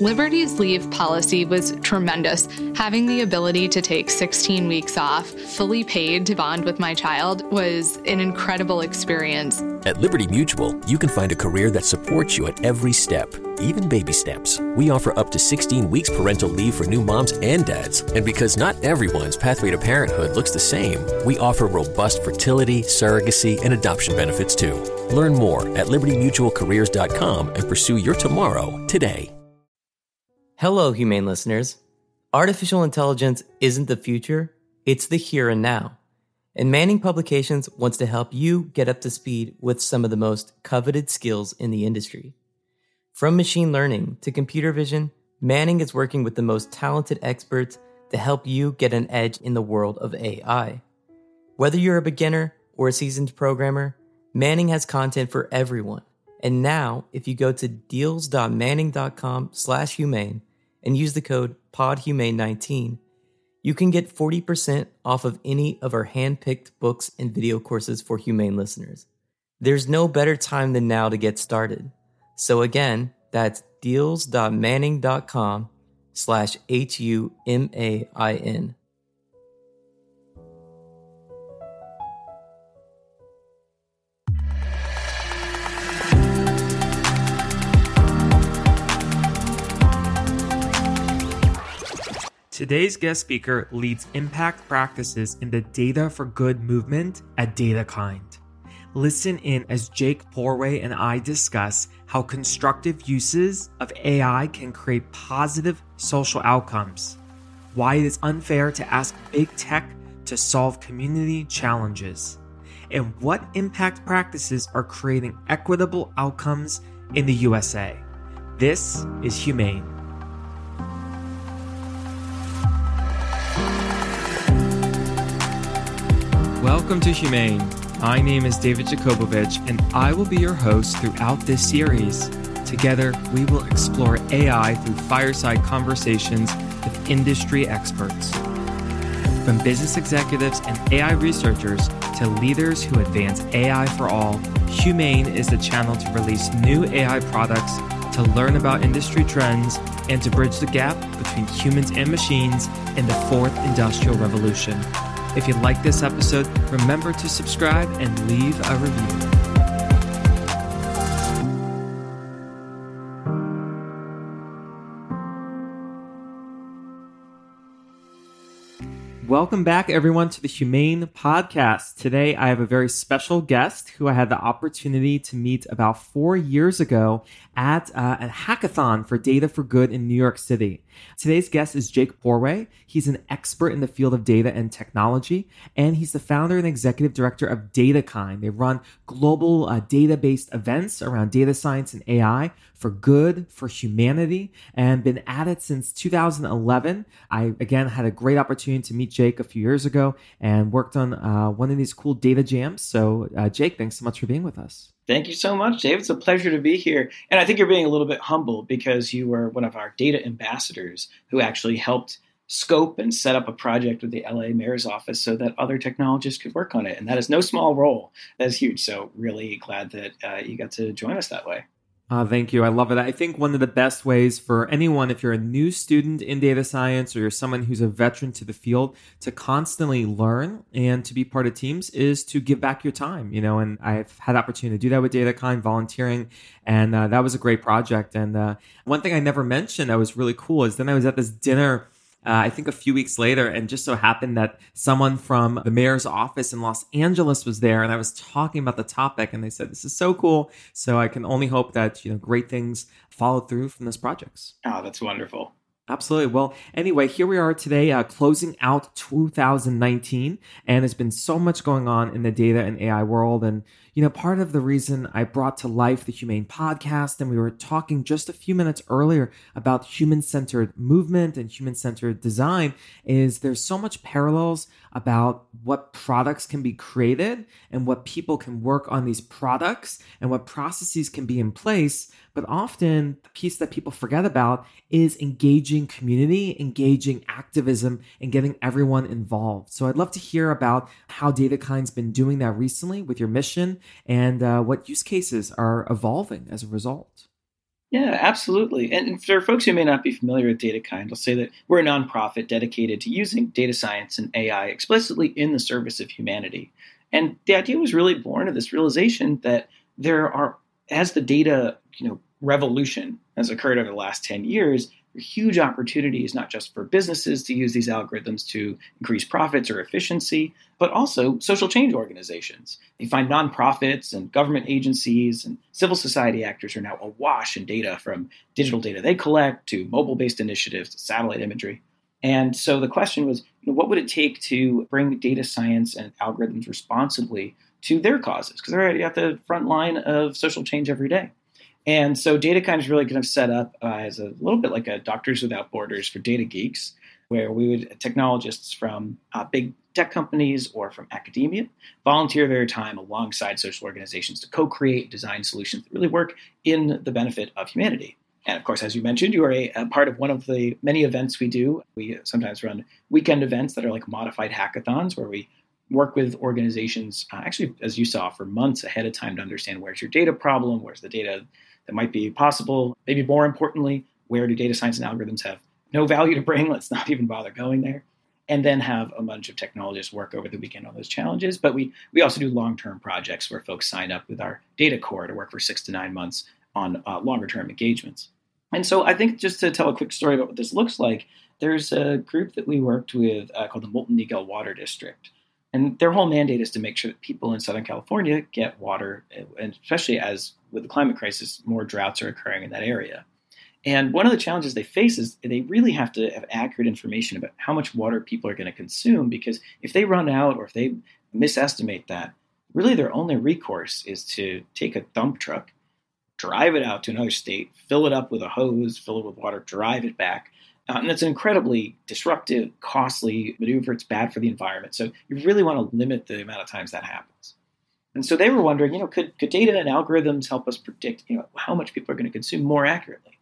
Liberty's leave policy was tremendous. Having the ability to take 16 weeks off, fully paid to bond with my child, was an incredible experience. At Liberty Mutual, you can find a career that supports you at every step, even baby steps. We offer up to 16 weeks parental leave for new moms and dads. And because not everyone's pathway to parenthood looks the same, we offer robust fertility, surrogacy, and adoption benefits too. Learn more at libertymutualcareers.com and pursue your tomorrow today. Hello, HumAIn listeners. Artificial intelligence isn't the future, it's the here and now. And Manning Publications wants to help you get up to speed with some of the most coveted skills in the industry. From machine learning to computer vision, Manning is working with the most talented experts to help you get an edge in the world of AI. Whether you're a beginner or a seasoned programmer, Manning has content for everyone. And now, if you go to deals.manning.com/humain and use the code PODHUMAIN19, you can get 40% off of any of our hand-picked books and video courses for HumAIn listeners. There's no better time than now to get started. So again, that's deals.manning.com slash H-U-M-A-I-N. Today's guest speaker leads impact practices in the Data for Good movement at DataKind. Listen in as Jake Porway and I discuss how constructive uses of AI can create positive social outcomes, why it is unfair to ask big tech to solve community challenges, and what impact practices are creating equitable outcomes in the USA. This is HumAIn. Welcome to HumAIn. My name is David Yakobovitch, and I will be your host throughout this series. Together, we will explore AI through fireside conversations with industry experts. From business executives and AI researchers to leaders who advance AI for all, HumAIn is the channel to release new AI products, to learn about industry trends, and to bridge the gap between humans and machines in the fourth industrial revolution. If you like this episode, remember to subscribe and leave a review. Welcome back, everyone, to the HumAIn Podcast. Today, I have a very special guest who I had the opportunity to meet about four years ago at uh, a hackathon for Data for Good in New York City. Today's guest is Jake Porway. He's an expert in the field of data and technology, and he's the founder and executive director of DataKind. They run global uh, data based events around data science and AI for good, for humanity, and been at it since 2011. I, again, had a great opportunity to meet Jake a few years ago and worked on uh, one of these cool data jams. So, uh, Jake, thanks so much for being with us. Thank you so much, Dave. It's a pleasure to be here. And I think you're being a little bit humble because you were one of our data ambassadors who actually helped scope and set up a project with the LA mayor's office so that other technologists could work on it. And that is no small role. That is huge. So, really glad that uh, you got to join us that way. Uh, thank you. I love it. I think one of the best ways for anyone, if you're a new student in data science or you're someone who's a veteran to the field, to constantly learn and to be part of teams is to give back your time. You know, and I've had the opportunity to do that with DataKind, volunteering, and uh, that was a great project. And uh, one thing I never mentioned that was really cool is then I was at this dinner uh, I think a few weeks later, and just so happened that someone from the mayor's office in Los Angeles was there, and I was talking about the topic, and they said, "This is so cool." So I can only hope that you know great things follow through from this projects. Oh, that's wonderful. Absolutely. Well, anyway, here we are today, uh, closing out 2019, and there's been so much going on in the data and AI world. And, you know, part of the reason I brought to life the HumAIn podcast, and we were talking just a few minutes earlier about human centered movement and human centered design, is there's so much parallels about what products can be created and what people can work on these products and what processes can be in place but often the piece that people forget about is engaging community, engaging activism, and getting everyone involved. So I'd love to hear about how DataKind's been doing that recently with your mission and uh, what use cases are evolving as a result. Yeah, absolutely. And for folks who may not be familiar with DataKind, I'll say that we're a nonprofit dedicated to using data science and AI explicitly in the service of humanity. And the idea was really born of this realization that there are as the data, you know, revolution has occurred over the last 10 years, huge opportunities not just for businesses to use these algorithms to increase profits or efficiency, but also social change organizations. You find nonprofits and government agencies and civil society actors are now awash in data from digital data they collect to mobile based initiatives to satellite imagery. And so the question was, you know, what would it take to bring data science and algorithms responsibly to their causes because they're at the front line of social change every day. And so DataKind is really kind of set up uh, as a little bit like a Doctors Without Borders for data geeks, where we would technologists from uh, big tech companies or from academia volunteer their time alongside social organizations to co-create design solutions that really work in the benefit of humanity. And of course, as you mentioned, you are a, a, part of one of the many events we do. We sometimes run weekend events that are like modified hackathons where we work with organizations, uh, actually, as you saw, for months ahead of time to understand where's your data problem, where's the data that might be possible. Maybe more importantly, where do data science and algorithms have no value to bring? Let's not even bother going there. And then have a bunch of technologists work over the weekend on those challenges. But we, we also do long term projects where folks sign up with our DataCorps to work for six to nine months on uh, longer term engagements. And so I think just to tell a quick story about what this looks like, there's a group that we worked with uh, called the Moulton Niguel Water District. And their whole mandate is to make sure that people in Southern California get water, and especially as with the climate crisis, more droughts are occurring in that area. And one of the challenges they face is they really have to have accurate information about how much water people are going to consume because if they run out or if they misestimate that, really their only recourse is to take a dump truck, drive it out to another state, fill it up with a hose, fill it with water, drive it back, uh, and it's an incredibly disruptive, costly maneuver. It's bad for the environment. So you really want to limit the amount of times that happens. And so they were wondering, you know, could, could data and algorithms help us predict, you know, how much people are going to consume more accurately?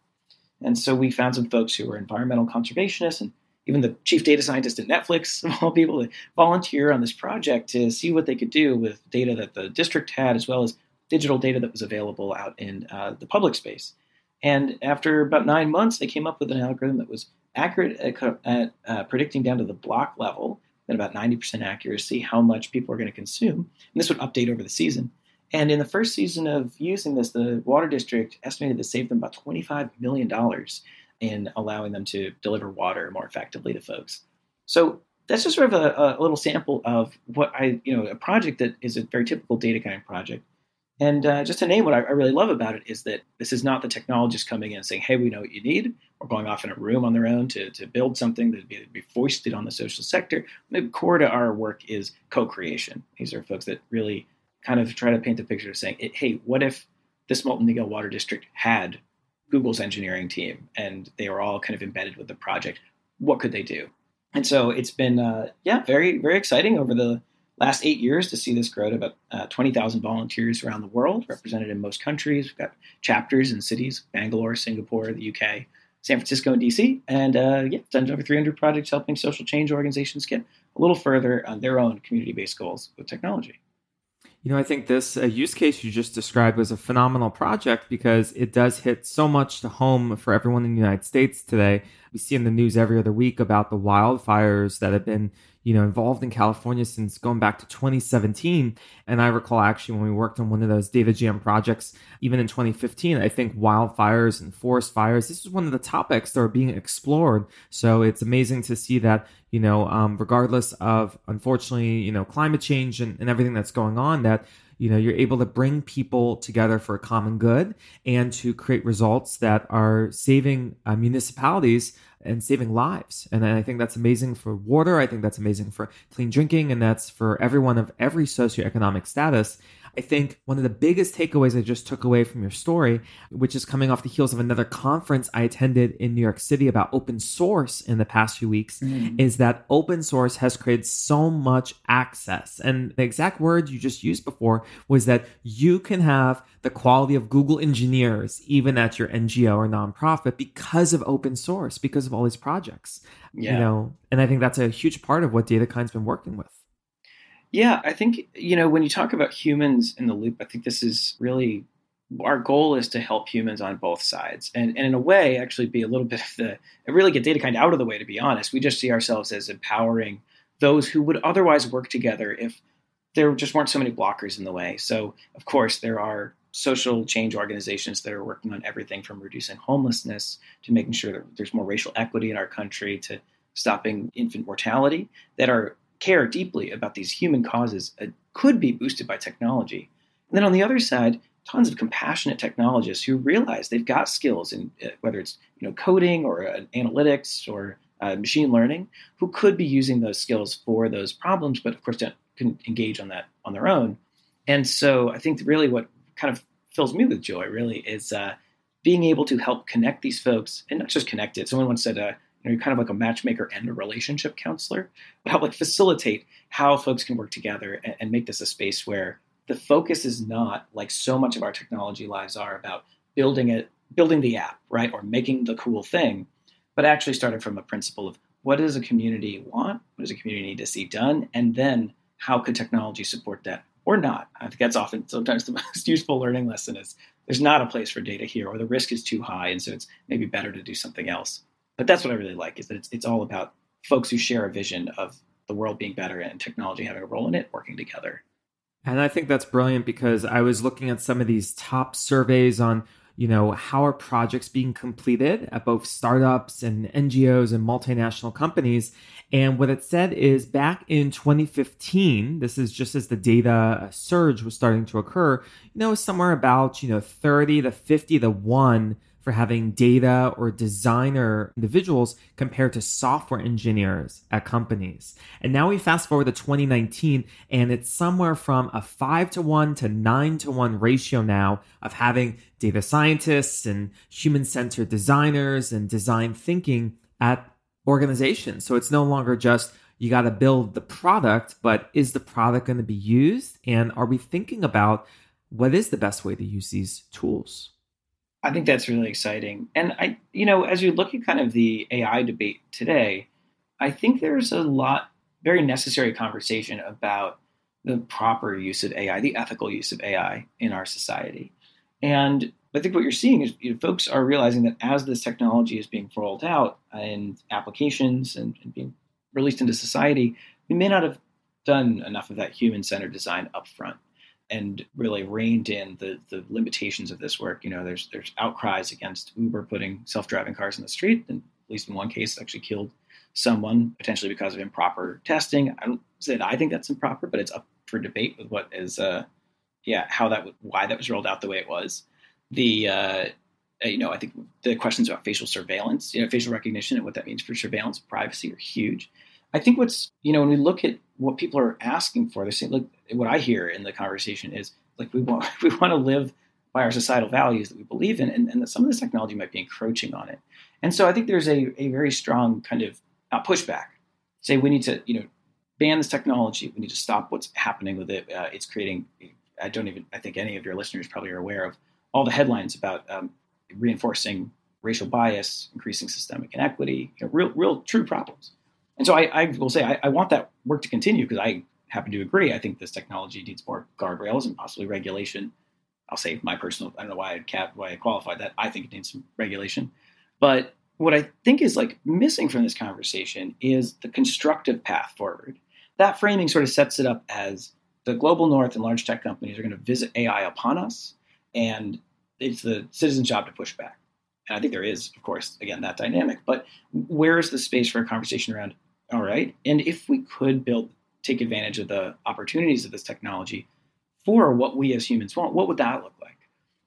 And so we found some folks who were environmental conservationists and even the chief data scientist at Netflix, of all people, to volunteer on this project to see what they could do with data that the district had, as well as digital data that was available out in uh, the public space. And after about nine months, they came up with an algorithm that was accurate at, at uh, predicting down to the block level, at about 90% accuracy, how much people are going to consume. And this would update over the season. And in the first season of using this, the water district estimated to save them about $25 million in allowing them to deliver water more effectively to folks. So that's just sort of a, a little sample of what I, you know, a project that is a very typical DataKind project and uh, just to name what I, I, really love about it is that this is not the technologist coming in and saying, hey, we know what you need, or going off in a room on their own to, to build something that be, be foisted on the social sector. The core to our work is co creation. These are folks that really kind of try to paint the picture of saying, hey, what if this Moulton Niguel Water District had Google's engineering team and they were all kind of embedded with the project? What could they do? And so it's been, uh, yeah, very, very exciting over the last eight years to see this grow to about uh, 20,000 volunteers around the world, represented in most countries. We've got chapters in cities Bangalore, Singapore, the UK, San Francisco, and DC. And uh, yeah, done over 300 projects helping social change organizations get a little further on their own community based goals with technology. You know, I think this uh, use case you just described was a phenomenal project because it does hit so much to home for everyone in the United States today. We see in the news every other week about the wildfires that have been you know, involved in California since going back to 2017. And I recall actually when we worked on one of those data jam projects, even in 2015, I think wildfires and forest fires, this is one of the topics that are being explored. So it's amazing to see that, you know, um, regardless of unfortunately, you know, climate change and, and everything that's going on, that you know you're able to bring people together for a common good and to create results that are saving uh, municipalities and saving lives. And I think that's amazing for water. I think that's amazing for clean drinking. And that's for everyone of every socioeconomic status. I think one of the biggest takeaways I just took away from your story, which is coming off the heels of another conference I attended in New York City about open source in the past few weeks, mm. is that open source has created so much access. And the exact word you just used before was that you can have the quality of Google engineers even at your NGO or nonprofit because of open source, because of all these projects. Yeah. You know, and I think that's a huge part of what DataKind's been working with. Yeah, I think, you know, when you talk about humans in the loop, I think this is really our goal is to help humans on both sides. And, and in a way actually be a little bit of the really get DataKind out of the way to be honest. We just see ourselves as empowering those who would otherwise work together if there just weren't so many blockers in the way. So of course there are social change organizations that are working on everything from reducing homelessness to making sure that there's more racial equity in our country to stopping infant mortality that are care deeply about these human causes uh, could be boosted by technology. And then on the other side, tons of compassionate technologists who realize they've got skills in uh, whether it's you know coding or uh, analytics or uh, machine learning, who could be using those skills for those problems, but of course don't can engage on that on their own. And so I think really what kind of fills me with joy really is uh, being able to help connect these folks and not just connect it. Someone once said, uh, you you're kind of like a matchmaker and a relationship counselor, but help like facilitate how folks can work together and, and make this a space where the focus is not like so much of our technology lives are about building it, building the app, right, or making the cool thing, but actually starting from a principle of what does a community want, what does a community need to see done, and then how could technology support that or not. I think that's often sometimes the most useful learning lesson is there's not a place for data here, or the risk is too high, and so it's maybe better to do something else. But that's what I really like is that it's, it's all about folks who share a vision of the world being better and technology having a role in it working together. And I think that's brilliant because I was looking at some of these top surveys on, you know, how are projects being completed at both startups and NGOs and multinational companies. And what it said is back in 2015, this is just as the data surge was starting to occur, you know, somewhere about, you know, 30 to 50 to 1 for having data or designer individuals compared to software engineers at companies. And now we fast forward to 2019 and it's somewhere from a 5 to 1 to 9 to 1 ratio now of having data scientists and human-centered designers and design thinking at organizations. So it's no longer just you got to build the product, but is the product going to be used and are we thinking about what is the best way to use these tools? I think that's really exciting. And I, you know, as you look at kind of the AI debate today, I think there's a lot, very necessary conversation about the proper use of AI, the ethical use of AI in our society. And I think what you're seeing is you know, folks are realizing that as this technology is being rolled out in applications and, and being released into society, we may not have done enough of that human centered design up front and really reined in the the limitations of this work. You know, there's there's outcries against Uber putting self-driving cars in the street, and at least in one case, actually killed someone potentially because of improper testing. I don't say that I think that's improper, but it's up for debate with what is, uh, yeah, how that why that was rolled out the way it was. The uh, you know, I think the questions about facial surveillance, you know, facial recognition and what that means for surveillance privacy are huge. I think what's you know when we look at what people are asking for, they're saying like what I hear in the conversation is like we want we want to live by our societal values that we believe in, and, and that some of this technology might be encroaching on it. And so I think there's a, a very strong kind of uh, pushback. Say we need to you know ban this technology. We need to stop what's happening with it. Uh, it's creating. I don't even. I think any of your listeners probably are aware of all the headlines about um, reinforcing racial bias, increasing systemic inequity, you know, real, real, true problems. And so I, I will say I, I, want that work to continue because I happen to agree. I think this technology needs more guardrails and possibly regulation. I'll say my personal. I don't know why I cap why I qualified that. I think it needs some regulation, but what I think is like missing from this conversation is the constructive path forward. That framing sort of sets it up as the global north and large tech companies are going to visit AI upon us, and it's the citizen's job to push back. And I think there is, of course, again, that dynamic. But where is the space for a conversation around, all right, and if we could build, take advantage of the opportunities of this technology for what we as humans want, what would that look like?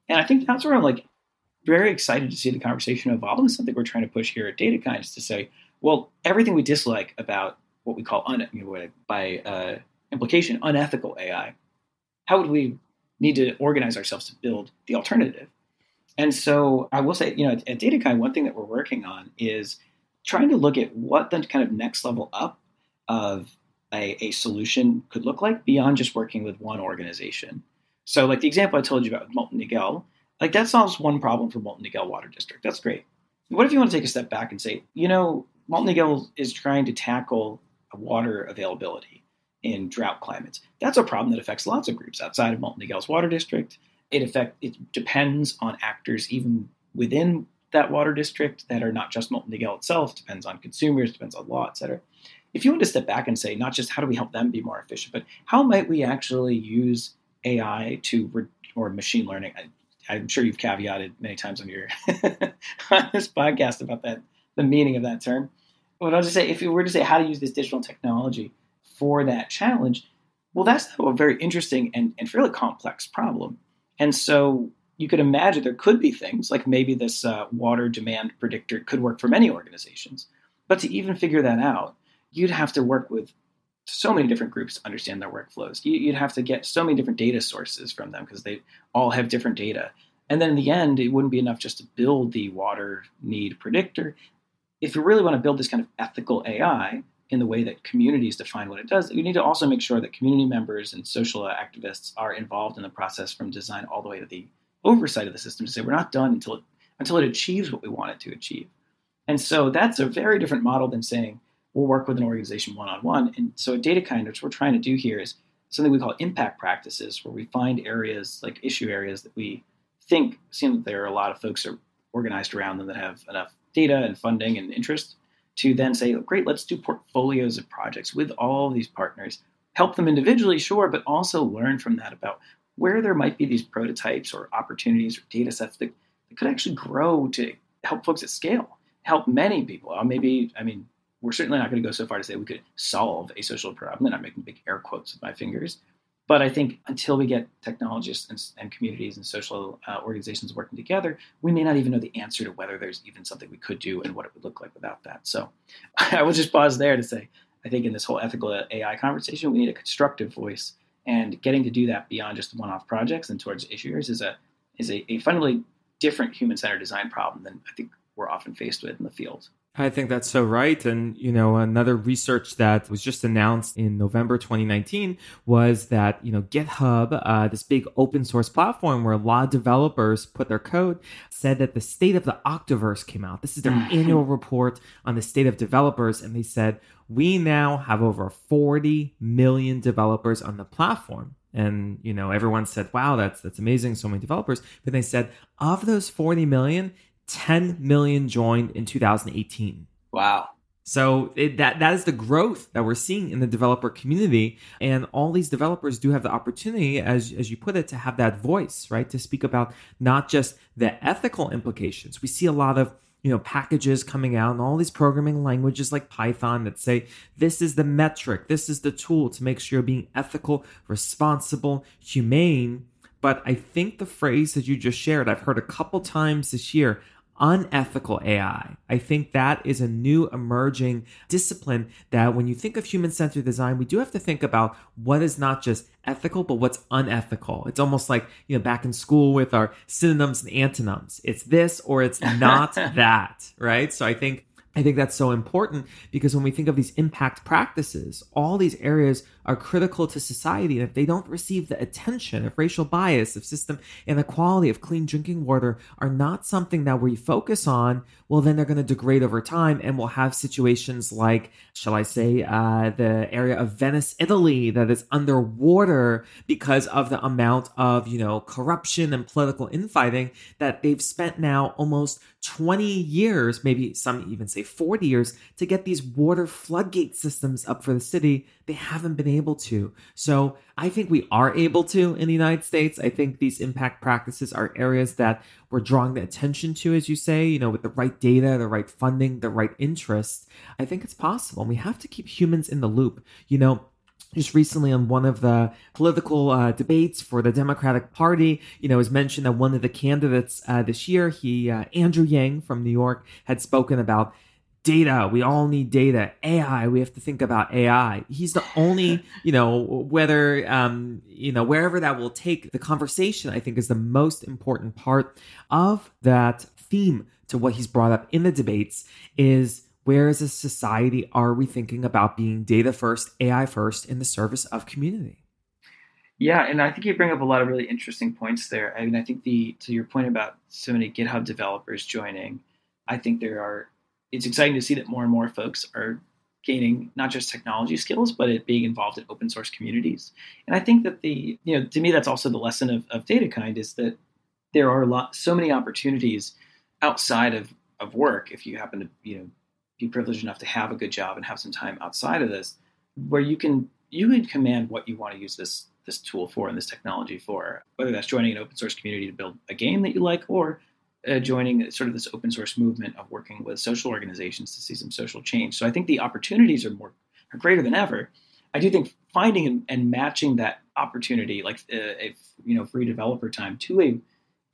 And I think that's where I'm like very excited to see the conversation evolve. And something we're trying to push here at DataKind is to say, well, everything we dislike about what we call, un- by uh, implication, unethical AI, how would we need to organize ourselves to build the alternative? And so I will say, you know, at, at DataKind, one thing that we're working on is trying to look at what the kind of next level up of a, a solution could look like beyond just working with one organization. So, like the example I told you about with Moulton Niguel, like that solves one problem for Moulton Niguel Water District. That's great. What if you want to take a step back and say, you know, Moulton Niguel is trying to tackle water availability in drought climates. That's a problem that affects lots of groups outside of Moulton Niguel's Water District. It affect it depends on actors even within that water district that are not just Moulton Niguel itself. Depends on consumers. Depends on law, et cetera. If you want to step back and say not just how do we help them be more efficient, but how might we actually use AI to re- or machine learning? I, am sure you've caveated many times on your on this podcast about that the meaning of that term. But I'll just say if you were to say how to use this digital technology for that challenge, well, that's a very interesting and, and fairly complex problem. And so you could imagine there could be things like maybe this uh, water demand predictor could work for many organizations. But to even figure that out, you'd have to work with so many different groups to understand their workflows. You'd have to get so many different data sources from them because they all have different data. And then in the end, it wouldn't be enough just to build the water need predictor. If you really want to build this kind of ethical AI, in the way that communities define what it does, you need to also make sure that community members and social activists are involved in the process from design all the way to the oversight of the system to say we're not done until it, until it achieves what we want it to achieve. And so that's a very different model than saying we'll work with an organization one on one. And so at DataKind, what we're trying to do here is something we call impact practices, where we find areas like issue areas that we think seem that there are a lot of folks are organized around them that have enough data and funding and interest to then say, oh, great, let's do portfolios of projects with all these partners. Help them individually, sure, but also learn from that about where there might be these prototypes or opportunities or data sets that, that could actually grow to help folks at scale, help many people. Uh, maybe, I mean, we're certainly not going to go so far to say we could solve a social problem, and I'm making big air quotes with my fingers. But I think until we get technologists and, and communities and social uh, organizations working together, we may not even know the answer to whether there's even something we could do and what it would look like without that. So I will just pause there to say I think in this whole ethical AI conversation, we need a constructive voice, and getting to do that beyond just one-off projects and towards issuers is a is a, a fundamentally different human-centered design problem than I think we're often faced with in the field. I think that's so right. And, you know, another research that was just announced in November 2019 was that, you know, GitHub, uh, this big open source platform where a lot of developers put their code, said that the state of the Octoverse came out. This is their annual report on the state of developers. And they said, we now have over 40 million developers on the platform. And, you know, everyone said, wow, that's, that's amazing. So many developers. But they said, of those 40 million, 10 million joined in 2018. Wow. So it, that that is the growth that we're seeing in the developer community, and all these developers do have the opportunity, as as you put it, to have that voice, right? To speak about not just the ethical implications. We see a lot of you know packages coming out and all these programming languages like Python that say this is the metric, this is the tool to make sure you're being ethical, responsible, humane. But I think the phrase that you just shared, I've heard a couple times this year unethical AI. I think that is a new emerging discipline that when you think of human centered design, we do have to think about what is not just ethical, but what's unethical. It's almost like, you know, back in school with our synonyms and antonyms. It's this or it's not that, right? So I think I think that's so important because when we think of these impact practices, all these areas are critical to society. And if they don't receive the attention of racial bias, of system inequality, of clean drinking water are not something that we focus on, well, then they're going to degrade over time. And we'll have situations like, shall I say, uh, the area of Venice, Italy, that is underwater because of the amount of, you know, corruption and political infighting that they've spent now almost 20 years, maybe some even say 40 years, to get these water floodgate systems up for the city. They haven't been able to. So I think we are able to in the United States. I think these impact practices are areas that we're drawing the attention to, as you say, you know, with the right data, the right funding, the right interest. I think it's possible. We have to keep humans in the loop. You know, just recently on one of the political uh, debates for the Democratic Party, you know, it was mentioned that one of the candidates uh, this year, he uh, Andrew Yang from New York, had spoken about data. We all need data. AI. We have to think about AI. He's the only, you know, whether um, you know wherever that will take the conversation. I think is the most important part of that theme to what he's brought up in the debates is where as a society are we thinking about being data first, AI first in the service of community? Yeah, and I think you bring up a lot of really interesting points there. I mean, I think the to your point about so many GitHub developers joining, I think there are. It's exciting to see that more and more folks are gaining not just technology skills, but it being involved in open source communities. And I think that the you know to me that's also the lesson of, of DataKind is that there are lot so many opportunities outside of of work if you happen to you know be privileged enough to have a good job and have some time outside of this where you can you can command what you want to use this this tool for and this technology for whether that's joining an open source community to build a game that you like or uh, joining sort of this open source movement of working with social organizations to see some social change so i think the opportunities are more are greater than ever i do think finding and, matching that opportunity like uh, a you know free developer time to a,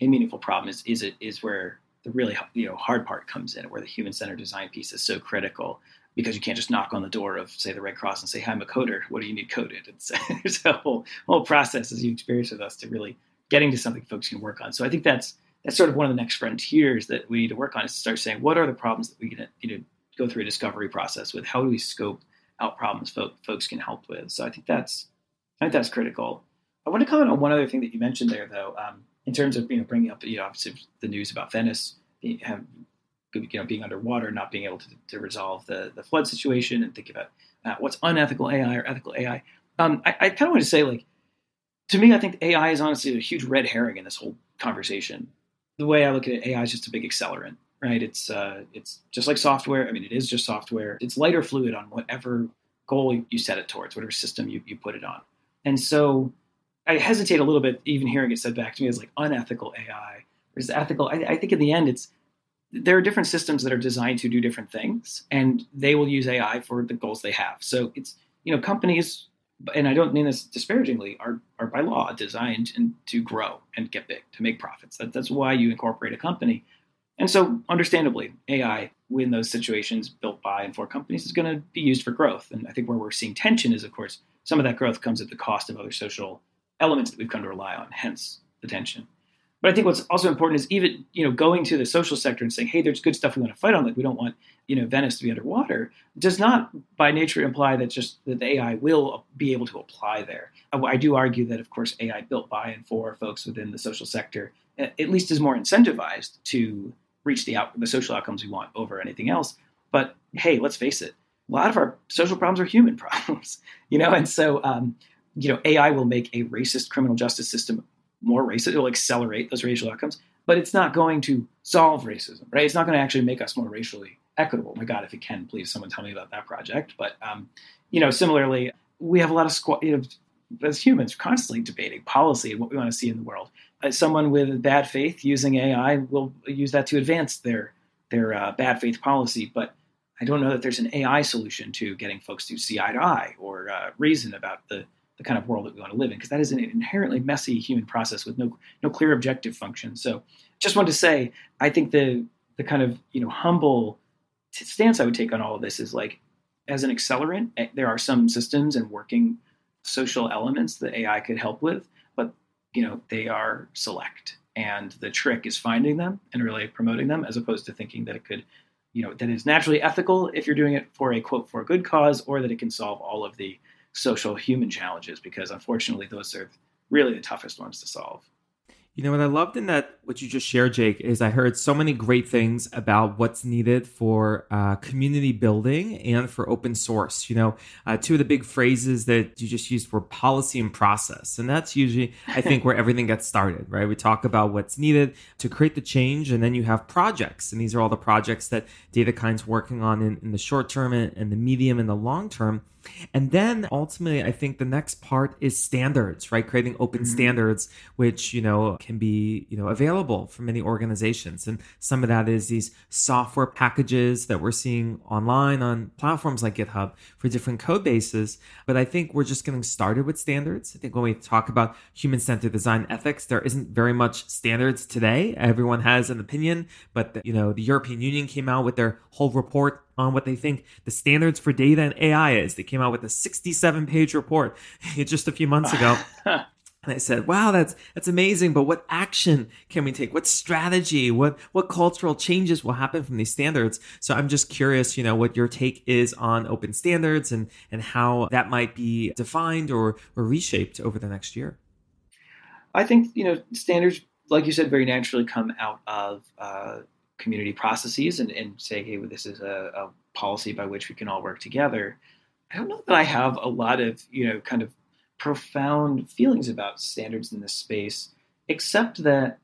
a meaningful problem is is it is where the really you know hard part comes in, where the human centered design piece is so critical because you can't just knock on the door of say the Red Cross and say, "Hi, I'm a coder. What do you need coded?" It's, there's a whole whole process as you experience with us to really getting to something folks can work on. So I think that's that's sort of one of the next frontiers that we need to work on is to start saying what are the problems that we can you know go through a discovery process with. How do we scope out problems folk, folks can help with? So I think that's I think that's critical. I want to comment on one other thing that you mentioned there, though. Um, in terms of you know bringing up you know obviously the news about Venice have, you know being underwater, not being able to, to resolve the the flood situation, and think about uh, what's unethical AI or ethical AI. Um, I, I kind of want to say like to me, I think AI is honestly a huge red herring in this whole conversation. The way I look at it, AI is just a big accelerant, right? It's uh, it's just like software. I mean, it is just software. It's lighter fluid on whatever goal you set it towards, whatever system you, you put it on. And so I hesitate a little bit even hearing it said back to me as like unethical AI versus ethical. I, I think in the end, it's there are different systems that are designed to do different things, and they will use AI for the goals they have. So it's you know companies, and I don't mean this disparagingly, are are by law designed to grow and get big to make profits. That, that's why you incorporate a company. And so, understandably, AI, in those situations built by and for companies, is going to be used for growth. And I think where we're seeing tension is, of course, some of that growth comes at the cost of other social elements that we've come to rely on, hence the tension. But I think what's also important is even you know going to the social sector and saying, hey, there's good stuff we want to fight on, like we don't want you know Venice to be underwater, does not by nature imply that just that the AI will be able to apply there. I do argue that of course AI built by and for folks within the social sector at least is more incentivized to reach the out, the social outcomes we want over anything else. But hey, let's face it, a lot of our social problems are human problems, you know, and so um, you know, AI will make a racist criminal justice system more racist. It'll accelerate those racial outcomes, but it's not going to solve racism, right? It's not going to actually make us more racially equitable. My God, if it can, please someone tell me about that project. But um, you know, similarly, we have a lot of squad. You know, as humans, constantly debating policy and what we want to see in the world. Uh, someone with bad faith using AI will use that to advance their their uh, bad faith policy, but I don't know that there's an AI solution to getting folks to see eye to eye or uh, reason about the the kind of world that we want to live in, because that is an inherently messy human process with no no clear objective function. So, just wanted to say, I think the the kind of you know humble stance I would take on all of this is like, as an accelerant, eh, there are some systems and working social elements that AI could help with, but you know they are select, and the trick is finding them and really promoting them, as opposed to thinking that it could you know that is naturally ethical if you're doing it for a quote for a good cause, or that it can solve all of the social human challenges because unfortunately those are really the toughest ones to solve. You know what I loved in that what you just shared, Jake, is I heard so many great things about what's needed for uh, community building and for open source. You know, uh, two of the big phrases that you just used were policy and process, and that's usually I think where everything gets started. Right? We talk about what's needed to create the change, and then you have projects, and these are all the projects that DataKind's working on in, in the short term and, and the medium and the long term. And then ultimately, I think the next part is standards, right? Creating open mm-hmm. standards, which, you know, can be, you know, available for many organizations. And some of that is these software packages that we're seeing online on platforms like GitHub for different code bases. But I think we're just getting started with standards. I think when we talk about human centered design ethics, there isn't very much standards today. Everyone has an opinion, but, the, you know, the European Union came out with their whole report on what they think the standards for data and AI is. They came out with a 67 page report just a few months ago. And I said, "Wow, that's that's amazing. But what action can we take? What strategy? What what cultural changes will happen from these standards?" So I'm just curious, you know, what your take is on open standards and and how that might be defined or or reshaped over the next year. I think you know standards, like you said, very naturally come out of uh, community processes and, and say, hey, well, this is a, a, policy by which we can all work together. I don't know that I have a lot of, you know, kind of profound feelings about standards in this space, except that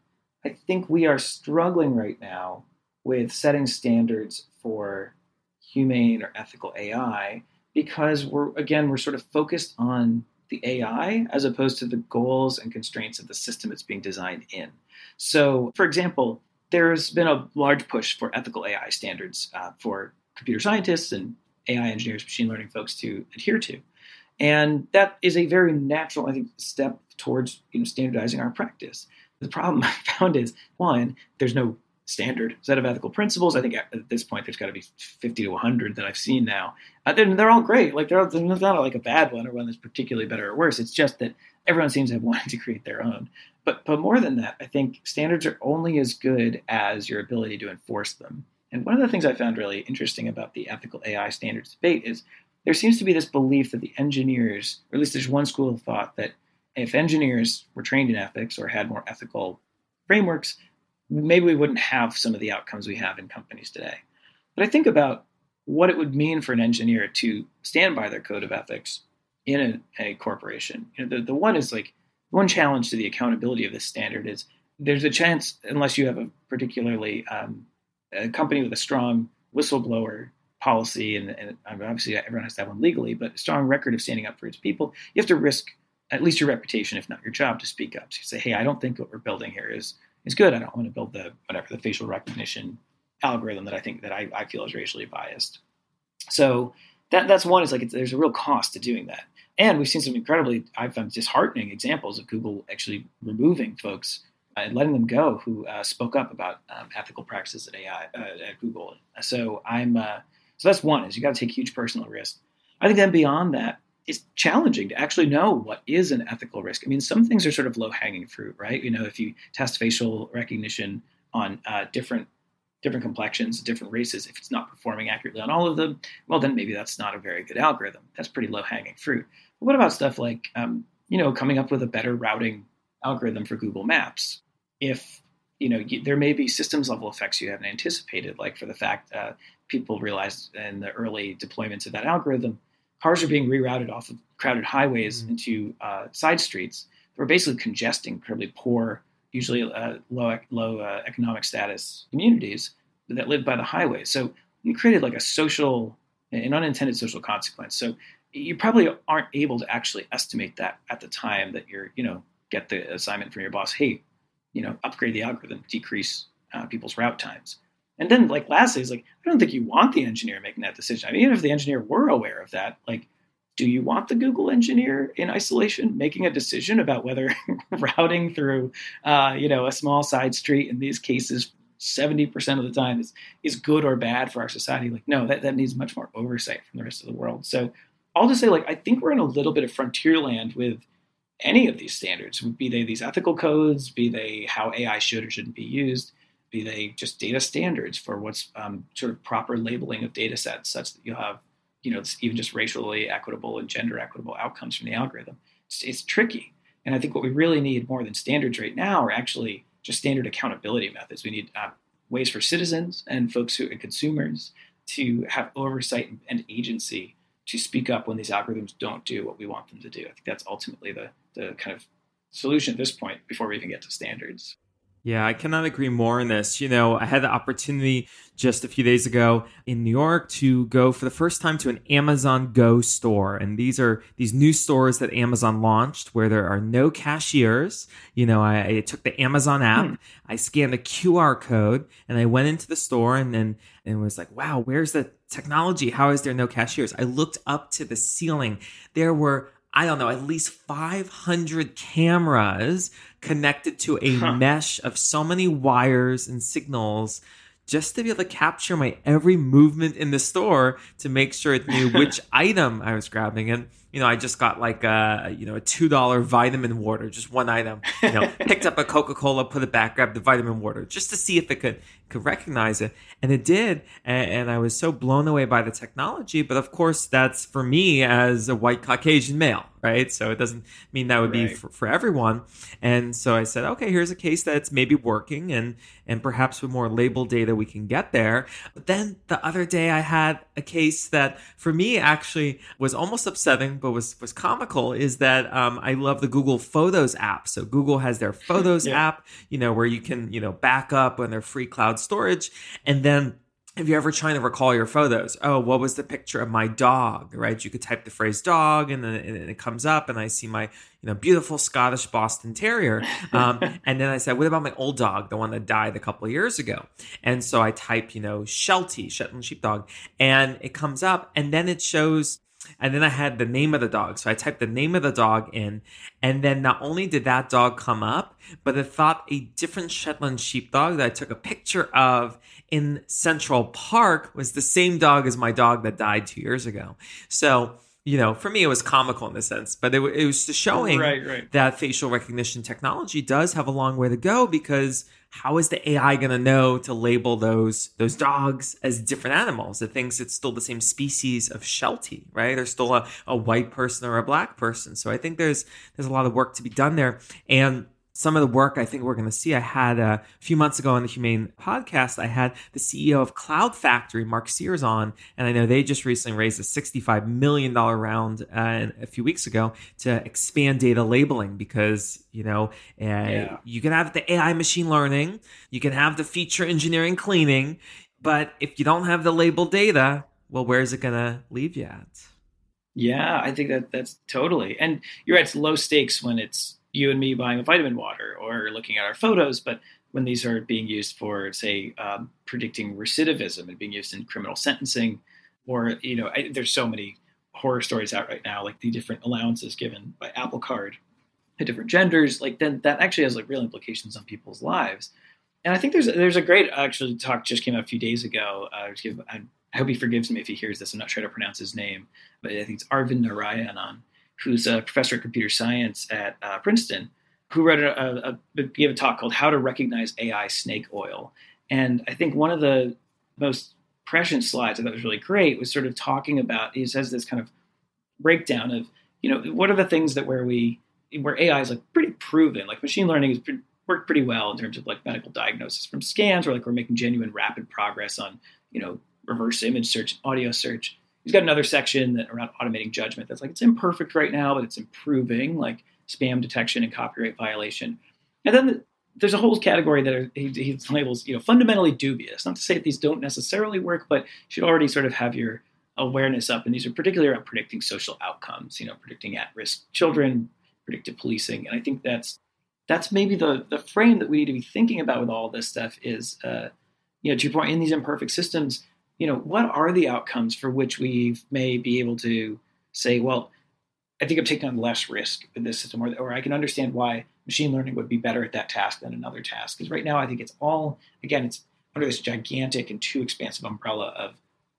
I think we are struggling right now with setting standards for humane or ethical AI because we're, again, we're sort of focused on the AI as opposed to the goals and constraints of the system it's being designed in. So, for example, there's been a large push for ethical AI standards uh, for computer scientists and AI engineers, machine learning folks to adhere to. And that is a very natural, I think, step towards you know, standardizing our practice. The problem I found is one, there's no standard set of ethical principles. I think at this point there's got to be 50 to 100 that I've seen now. Uh, they're, they're, all great. Like they're, there's not like a bad one or one that's particularly better or worse. It's just that everyone seems to have wanted to create their own. But but more than that, I think standards are only as good as your ability to enforce them. And one of the things I found really interesting about the ethical AI standards debate is there seems to be this belief that the engineers, or at least there's one school of thought that if engineers were trained in ethics or had more ethical frameworks, maybe we wouldn't have some of the outcomes we have in companies today. But I think about what it would mean for an engineer to stand by their code of ethics in a, a corporation. You know, the, the one is like one challenge to the accountability of this standard is there's a chance, unless you have a particularly um, a company with a strong whistleblower policy, and, and, obviously everyone has to have one legally, but a strong record of standing up for its people, you have to risk at least your reputation, if not your job, to speak up. So you say, hey, I don't think what we're building here is is good. I don't want to build the whatever the facial recognition algorithm that I think that I, I feel is racially biased. So that that's one is like there's a real cost to doing that. And we've seen some incredibly, I found disheartening examples of Google actually removing folks and letting them go who uh, spoke up about um, ethical practices at AI uh, at Google. So I'm uh, so that's one is you got to take huge personal risk. I think then beyond that, it's challenging to actually know what is an ethical risk. I mean, some things are sort of low hanging fruit, right? You know, if you test facial recognition on uh, different different complexions, different races, if it's not performing accurately on all of them, well, then maybe that's not a very good algorithm. That's pretty low hanging fruit. But what about stuff like, um, you know, coming up with a better routing algorithm for Google Maps? If you know, you, there may be systems level effects you haven't anticipated, like for the fact uh, people realized in the early deployments of that algorithm, cars are being rerouted off of crowded highways mm-hmm. into uh, side streets that were basically congesting incredibly poor, usually uh, low low uh, economic status communities that lived by the highway. So you created like a social, an unintended social consequence. So you probably aren't able to actually estimate that at the time that you're, you know, get the assignment from your boss. Hey, you know, upgrade the algorithm, decrease uh, people's route times. And then, like, lastly, is like, I don't think you want the engineer making that decision. I mean, even if the engineer were aware of that, like, do you want the Google engineer in isolation making a decision about whether routing through, uh, you know, a small side street in these cases 70% of the time is, is good or bad for our society. Like, no, that, that needs much more oversight from the rest of the world. So I'll just say, like, I think we're in a little bit of frontier land with any of these standards, be they these ethical codes, be they how AI should or shouldn't be used, be they just data standards for what's um, sort of proper labeling of data sets such that you'll have, you know, even just racially equitable and gender equitable outcomes from the algorithm. It's, it's tricky. And I think what we really need more than standards right now are actually just standard accountability methods. We need uh, ways for citizens and folks who and consumers to have oversight and agency to speak up when these algorithms don't do what we want them to do. I think that's ultimately the the kind of solution at this point before we even get to standards. Yeah, I cannot agree more on this. You know, I had the opportunity just a few days ago in New York to go for the first time to an Amazon Go store. And these are these new stores that Amazon launched where there are no cashiers. You know, I, I took the Amazon app, hmm. I scanned a QR code, and I went into the store and then and was like, wow, where's the technology? How is there no cashiers? I looked up to the ceiling. There were I don't know, at least 500 cameras connected to a huh. mesh of so many wires and signals just to be able to capture my every movement in the store to make sure it knew which item I was grabbing. And you know, I just got like a you know a two dollar vitamin water, just one item. You know, picked up a Coca Cola, put it back, grabbed the vitamin water, just to see if it could could recognize it, and it did. And, and I was so blown away by the technology. But of course, that's for me as a white Caucasian male, right? So it doesn't mean that would right. be for, for everyone. And so I said, okay, here's a case that's maybe working, and and perhaps with more label data we can get there. But then the other day I had a case that for me actually was almost upsetting, but was was comical. Is that um, I love the Google Photos app. So Google has their Photos yeah. app, you know, where you can you know back up when they're free cloud storage, and then if you're ever trying to recall your photos, oh, what was the picture of my dog, right? You could type the phrase dog and then it comes up and I see my, you know, beautiful Scottish Boston Terrier. Um, and then I said, what about my old dog, the one that died a couple of years ago? And so I type, you know, Sheltie, Shetland Sheepdog, and it comes up and then it shows and then I had the name of the dog. So I typed the name of the dog in. And then not only did that dog come up, but it thought a different Shetland sheepdog that I took a picture of in Central Park was the same dog as my dog that died two years ago. So, you know, for me, it was comical in a sense, but it, it was just showing right, right. that facial recognition technology does have a long way to go because how is the AI going to know to label those those dogs as different animals? It thinks it's still the same species of Sheltie, right? There's still a, a white person or a black person. So I think there's there's a lot of work to be done there. And some of the work I think we're going to see. I had uh, a few months ago on the HumAIn podcast, I had the CEO of CloudFactory, Mark Sears, on, and I know they just recently raised a $65 million round uh, a few weeks ago to expand data labeling because, you know, uh, yeah. you can have the AI machine learning, you can have the feature engineering cleaning, but if you don't have the label data, well, where's it going to leave you at? Yeah, I think that that's totally. And you're right, it's low stakes when it's you and me buying a vitamin water or looking at our photos, but when these are being used for, say, um, predicting recidivism and being used in criminal sentencing, or you know, I, there's so many horror stories out right now, like the different allowances given by Apple Card to different genders, like then that actually has like real implications on people's lives. And I think there's there's a great actually talk just came out a few days ago. Uh, I, hope he forgives me if he hears this. I'm not sure how to pronounce his name, but I think it's Arvind Narayanan who's a professor of computer science at uh, Princeton, who wrote a, a, a, gave a talk called "How to Recognize AI Snake Oil." And I think one of the most prescient slides I thought was really great was sort of talking about. He says this kind of breakdown of you know what are the things that where we where AI is like pretty proven, like machine learning has worked pretty well in terms of like medical diagnosis from scans, or like we're making genuine rapid progress on you know reverse image search, audio search he's got another section that around automating judgment that's like it's imperfect right now, but it's improving, like spam detection and copyright violation. And then the, there's a whole category that are, he, he, labels, you know, fundamentally dubious. Not to say that these don't necessarily work, but you should already sort of have your awareness up. And these are particularly around predicting social outcomes, you know, predicting at-risk children, predictive policing. And I think that's that's maybe the the frame that we need to be thinking about with all this stuff is, uh, you know, to your point, in these imperfect systems, you know, what are the outcomes for which we may be able to say, well, I think I'm taking on less risk with this system, or, or I can understand why machine learning would be better at that task than another task. Because right now, I think it's all, again, it's under this gigantic and too expansive umbrella of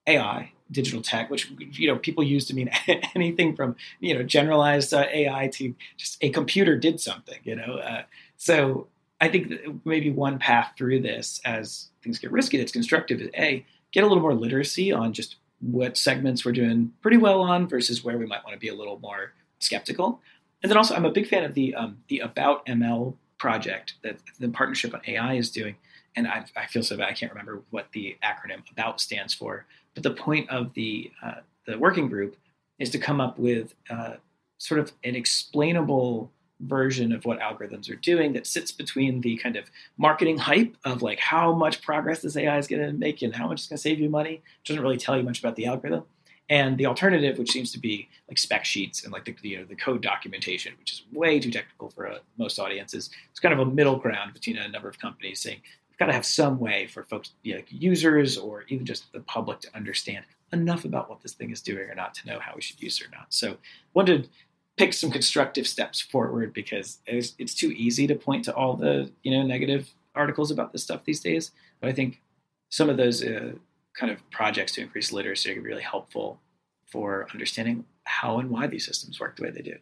AI, digital tech, which you know people use to mean anything from you know generalized uh, AI to just a computer did something. You know, uh, so I think maybe one path through this as things get risky that's constructive is A, get a little more literacy on just what segments we're doing pretty well on versus where we might want to be a little more skeptical. And then also, I'm a big fan of the um, the About ML project that the partnership on AI is doing. And I, I, feel so bad I can't remember what the acronym About stands for. But the point of the uh, the working group is to come up with uh, sort of an explainable version of what algorithms are doing that sits between the kind of marketing hype of like how much progress this AI is going to make and how much it's going to save you money, doesn't really tell you much about the algorithm, and the alternative, which seems to be like spec sheets and like the you know, the code documentation, which is way too technical for uh, most audiences. It's kind of a middle ground between a number of companies saying we've got to have some way for folks, you know, like users or even just the public to understand enough about what this thing is doing or not to know how we should use it or not. So wanted pick some constructive steps forward because it's, it's too easy to point to all the you know negative articles about this stuff these days. But I think some of those uh, kind of projects to increase literacy are really helpful for understanding how and why these systems work the way they do.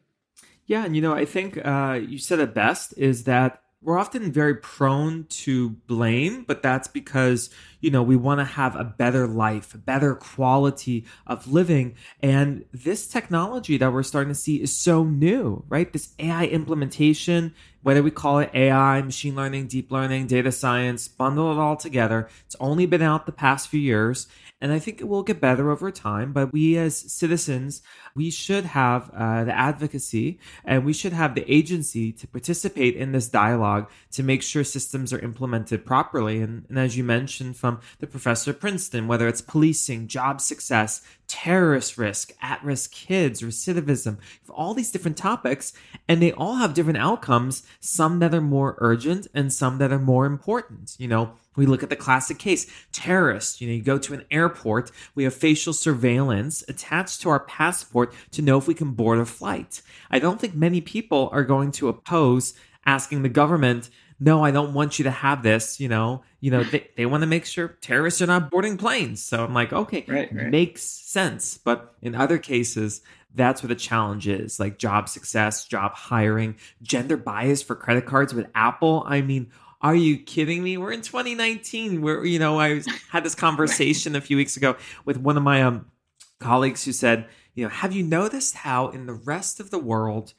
Yeah, and you know, I think uh, you said it best is that we're often very prone to blame, but that's because, you know, we want to have a better life, a better quality of living. And this technology that we're starting to see is so new, right? This AI implementation, whether we call it AI, machine learning, deep learning, data science, bundle it all together. It's only been out the past few years. And I think it will get better over time. But we as citizens, we should have uh, the advocacy and we should have the agency to participate in this dialogue to make sure systems are implemented properly. And, and as you mentioned from the professor at Princeton, whether it's policing, job success, terrorist risk, at risk kids, recidivism, all these different topics, and they all have different outcomes, some that are more urgent and some that are more important. You know, we look at the classic case terrorists. You know, you go to an airport, we have facial surveillance attached to our passport to know if we can board a flight. I don't think many people are going to oppose asking the government no, I don't want you to have this. You know, you know, they, they want to make sure terrorists are not boarding planes. So I'm like, okay, right, right. makes sense. But in other cases, that's where the challenge is like job success, job hiring, gender bias for credit cards with Apple. I mean, are you kidding me? We're in 2019 where, you know, I had this conversation a few weeks ago with one of my um, colleagues who said, you know, have you noticed how in the rest of the world,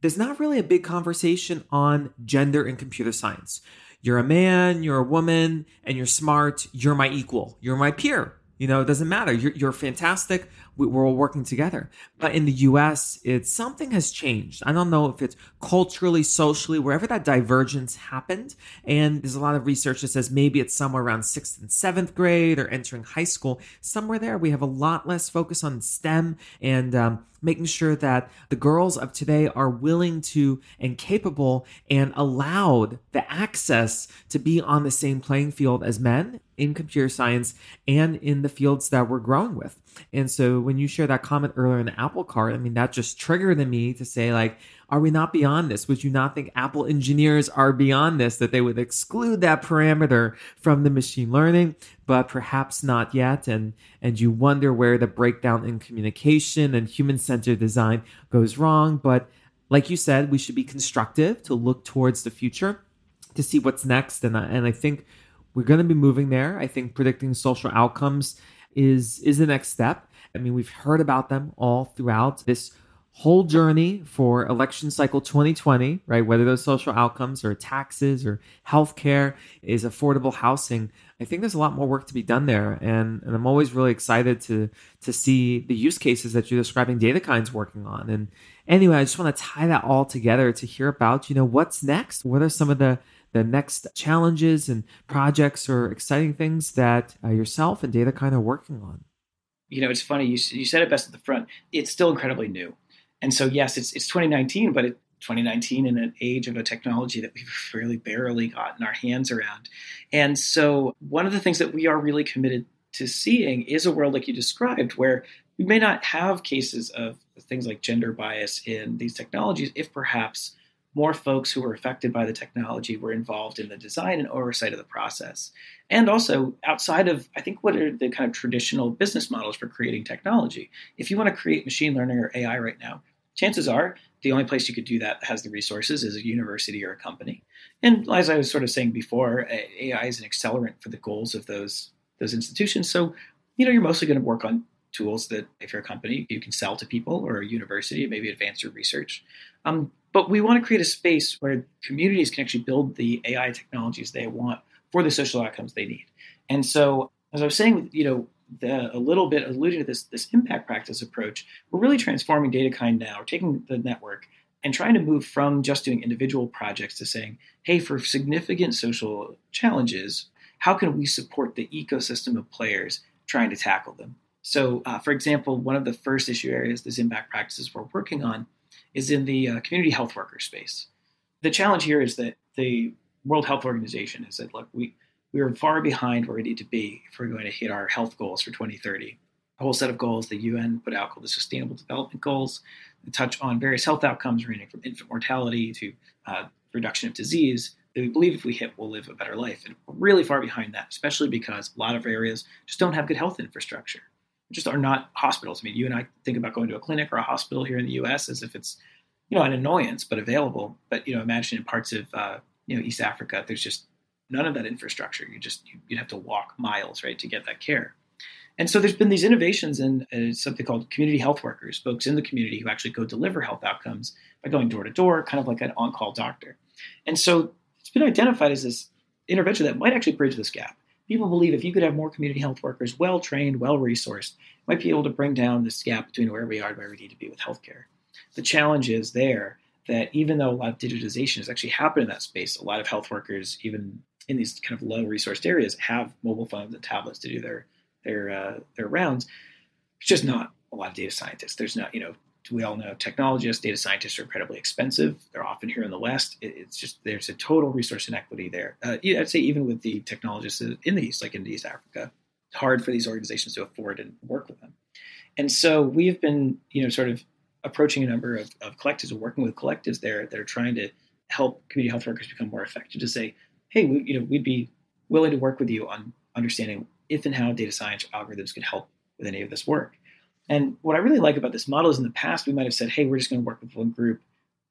there's not really a big conversation on gender in computer science. You're a man, you're a woman, and you're smart. You're my equal. You're my peer. You know, it doesn't matter. You're, you're fantastic. We're all working together. But in the US, it's something has changed. I don't know if it's culturally, socially, wherever that divergence happened. And there's a lot of research that says maybe it's somewhere around sixth and seventh grade or entering high school. Somewhere there, we have a lot less focus on STEM and um, making sure that the girls of today are willing to and capable and allowed the access to be on the same playing field as men in computer science and in the fields that we're growing with. And so when you share that comment earlier in the Apple card, I mean, that just triggered in me to say, like, are we not beyond this? Would you not think Apple engineers are beyond this, that they would exclude that parameter from the machine learning, but perhaps not yet? And, and you wonder where the breakdown in communication and human centered design goes wrong. But like you said, we should be constructive to look towards the future to see what's next. And I, and I think we're going to be moving there. I think predicting social outcomes is is the next step. I mean, we've heard about them all throughout this whole journey for election cycle 2020, right? Whether those social outcomes or taxes or healthcare is affordable housing. I think there's a lot more work to be done there. And, and I'm always really excited to to see the use cases that you're describing DataKind's working on. And anyway, I just want to tie that all together to hear about, you know, what's next? What are some of the the next challenges and projects or exciting things that uh, yourself and DataKind are working on? You know, it's funny. You, you said it best at the front. It's still incredibly new, and so yes, it's it's 2019, but it, 2019 in an age of a technology that we've really barely gotten our hands around. And so one of the things that we are really committed to seeing is a world like you described, where we may not have cases of things like gender bias in these technologies, if perhaps more folks who were affected by the technology were involved in the design and oversight of the process. And also outside of, I think, what are the kind of traditional business models for creating technology. If you want to create machine learning or AI right now, chances are the only place you could do that has the resources is a university or a company. And as I was sort of saying before, AI is an accelerant for the goals of those those institutions. So, you know, you're mostly going to work on tools that, if you're a company, you can sell to people, or a university, maybe advance your research. Um, but we want to create a space where communities can actually build the AI technologies they want for the social outcomes they need. And so, as I was saying, you know, the, a little bit alluding to this this impact practice approach, we're really transforming DataKind now, We're taking the network and trying to move from just doing individual projects to saying, hey, for significant social challenges, how can we support the ecosystem of players trying to tackle them? So, uh, for example, one of the first issue areas, this impact practices we're working on, is in the uh, community health worker space. The challenge here is that the World Health Organization has said, look, we we are far behind where we need to be if we're going to hit our health goals for 2030. A whole set of goals the UN put out called the Sustainable Development Goals that touch on various health outcomes ranging from infant mortality to uh, reduction of disease that we believe if we hit, we'll live a better life. And we're really far behind that, especially because a lot of areas just don't have good health infrastructure. Just are not hospitals. I mean, you and I think about going to a clinic or a hospital here in the U.S. as if it's, you know, an annoyance but available. But you know, imagine in parts of uh, you know East Africa, there's just none of that infrastructure. You just you, would have to walk miles, right, to get that care. And so there's been these innovations in uh, something called community health workers, folks in the community who actually go deliver health outcomes by going door to door, kind of like an on-call doctor. And so it's been identified as this intervention that might actually bridge this gap. People believe if you could have more community health workers, well trained, well resourced, might be able to bring down this gap between where we are and where we need to be with healthcare. The challenge is there that even though a lot of digitization has actually happened in that space, a lot of health workers, even in these kind of low resourced areas have mobile phones and tablets to do their their uh, their rounds. It's just not a lot of data scientists. There's not, you know, we all know technologists, data scientists are incredibly expensive. They're often here in the West. it's just there's a total resource inequity there. Uh, I'd say even with the technologists in the East, like in East Africa, it's hard for these organizations to afford and work with them. And so we've been, you know, sort of approaching a number of, of collectives working with collectives there that are trying to help community health workers become more effective to say, hey, we, you know, we'd be willing to work with you on understanding if and how data science algorithms could help with any of this work. And what I really like about this model is in the past, we might have said, hey, we're just going to work with one group,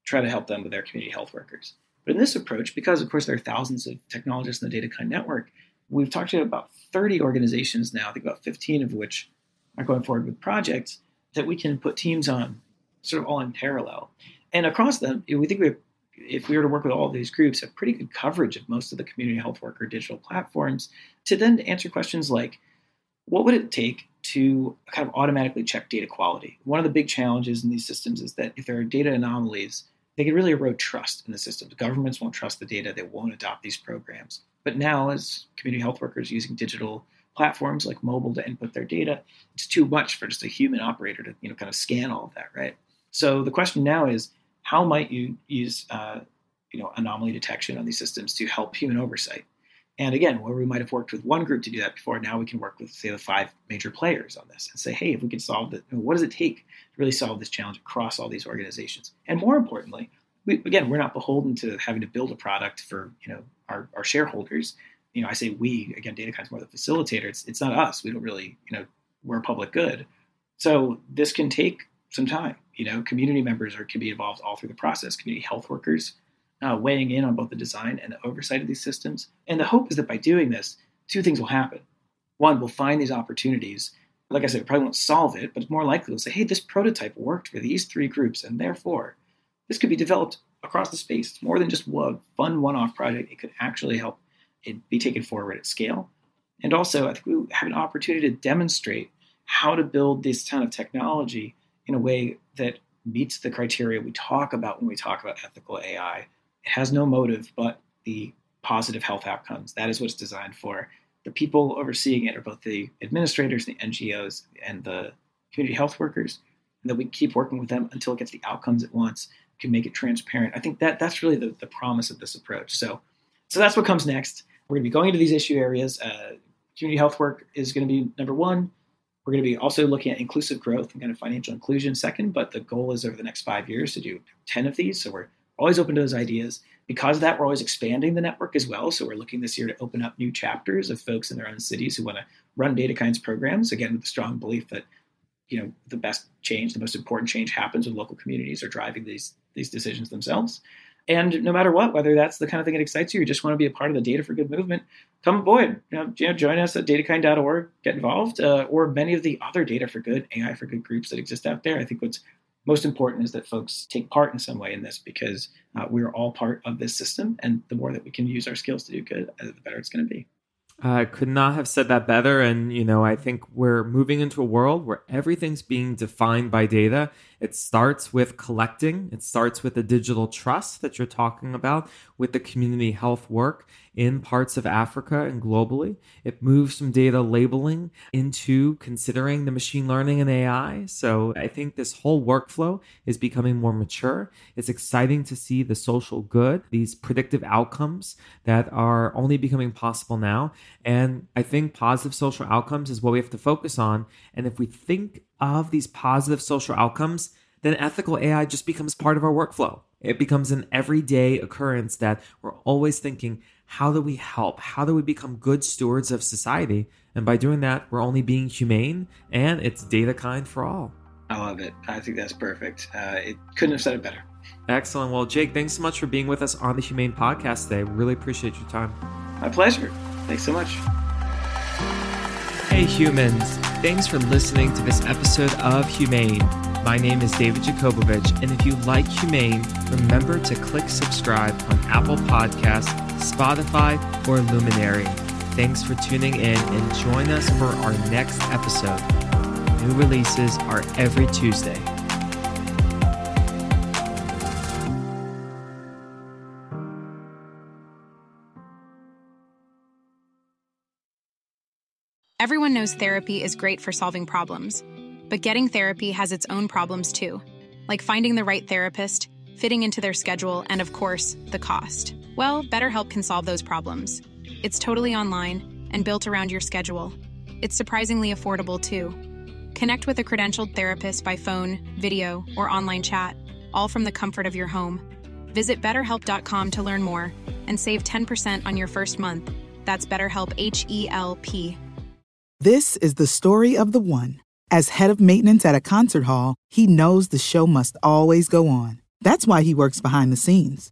try to help them with their community health workers. But in this approach, because of course there are thousands of technologists in the DataKind network, we've talked to about 30 organizations now, I think about 15 of which are going forward with projects that we can put teams on sort of all in parallel. And across them, we think we have if we were to work with all of these groups, have pretty good coverage of most of the community health worker digital platforms to then answer questions like, what would it take to kind of automatically check data quality? One of the big challenges in these systems is that if there are data anomalies, they can really erode trust in the systems. Governments won't trust the data, they won't adopt these programs. But now, as community health workers using digital platforms like mobile to input their data, it's too much for just a human operator to you know kind of scan all of that, right? So the question now is how might you use uh, you know anomaly detection on these systems to help human oversight? And again, where we might have worked with one group to do that before, now we can work with say the five major players on this and say, hey, if we can solve that, what does it take to really solve this challenge across all these organizations? And more importantly, we, again, we're not beholden to having to build a product for you know our, our shareholders. You know, I say we again, DataKind's more the facilitator. It's it's not us. We don't really you know we're a public good. So this can take some time. You know, community members are, can be involved all through the process. Community health workers uh, weighing in on both the design and the oversight of these systems. And the hope is that by doing this, two things will happen. One, we'll find these opportunities. Like I said, we probably won't solve it, but it's more likely we'll say, hey, this prototype worked for these three groups, and therefore this could be developed across the space. It's more than just a fun one-off project. It could actually help it be taken forward at scale. And also, I think we have an opportunity to demonstrate how to build this kind of technology in a way that meets the criteria we talk about when we talk about ethical AI. It has no motive but the positive health outcomes. That is what it's designed for. The people overseeing it are both the administrators, the NGOs, and the community health workers. And that we keep working with them until it gets the outcomes it wants, can make it transparent. I think that that's really the, the promise of this approach. So, so that's what comes next. We're going to be going into these issue areas. Uh, community health work is going to be number one. We're going to be also looking at inclusive growth and kind of financial inclusion second, but the goal is over the next five years to do 10 of these. So we're always open to those ideas. Because of that, we're always expanding the network as well. So we're looking this year to open up new chapters of folks in their own cities who want to run DataKind's programs, again, with the strong belief that you know the best change, the most important change happens when local communities are driving these these decisions themselves. And no matter what, whether that's the kind of thing that excites you, you just want to be a part of the Data for Good movement, come aboard. You know, join us at datakind.org, get involved, uh, or many of the other Data for Good, AI for Good groups that exist out there. I think what's most important is that folks take part in some way in this because uh, we're all part of this system. And the more that we can use our skills to do good, uh, the better it's going to be. I uh, could not have said that better. And, you know, I think we're moving into a world where everything's being defined by data. It starts with collecting, it starts with the digital trust that you're talking about, with the community health work in parts of Africa and globally. It moves from data labeling into considering the machine learning and AI. So I think this whole workflow is becoming more mature. It's exciting to see the social good, these predictive outcomes that are only becoming possible now. And I think positive social outcomes is what we have to focus on. And if we think of these positive social outcomes, then ethical AI just becomes part of our workflow. It becomes an everyday occurrence that we're always thinking, how do we help? How do we become good stewards of society? And by doing that, we're only being humane and it's data kind for all. I love it. I think that's perfect. Uh, it couldn't have said it better. Excellent. Well, Jake, thanks so much for being with us on the HumAIn Podcast today. Really appreciate your time. My pleasure. Thanks so much. Hey, humans. Thanks for listening to this episode of HumAIn. My name is David Yakobovitch, and if you like HumAIn, remember to click subscribe on Apple Podcasts, Spotify, or Luminary. Thanks for tuning in and join us for our next episode. New releases are every Tuesday. Everyone knows therapy is great for solving problems but getting therapy has its own problems too, like finding the right therapist, fitting into their schedule, and of course, the cost. Well, BetterHelp can solve those problems. It's totally online and built around your schedule. It's surprisingly affordable too. Connect with a credentialed therapist by phone, video, or online chat, all from the comfort of your home. Visit betterhelp.com to learn more and save 10% on your first month. That's BetterHelp H E L P. This is the story of the one. As head of maintenance at a concert hall, he knows the show must always go on. That's why he works behind the scenes,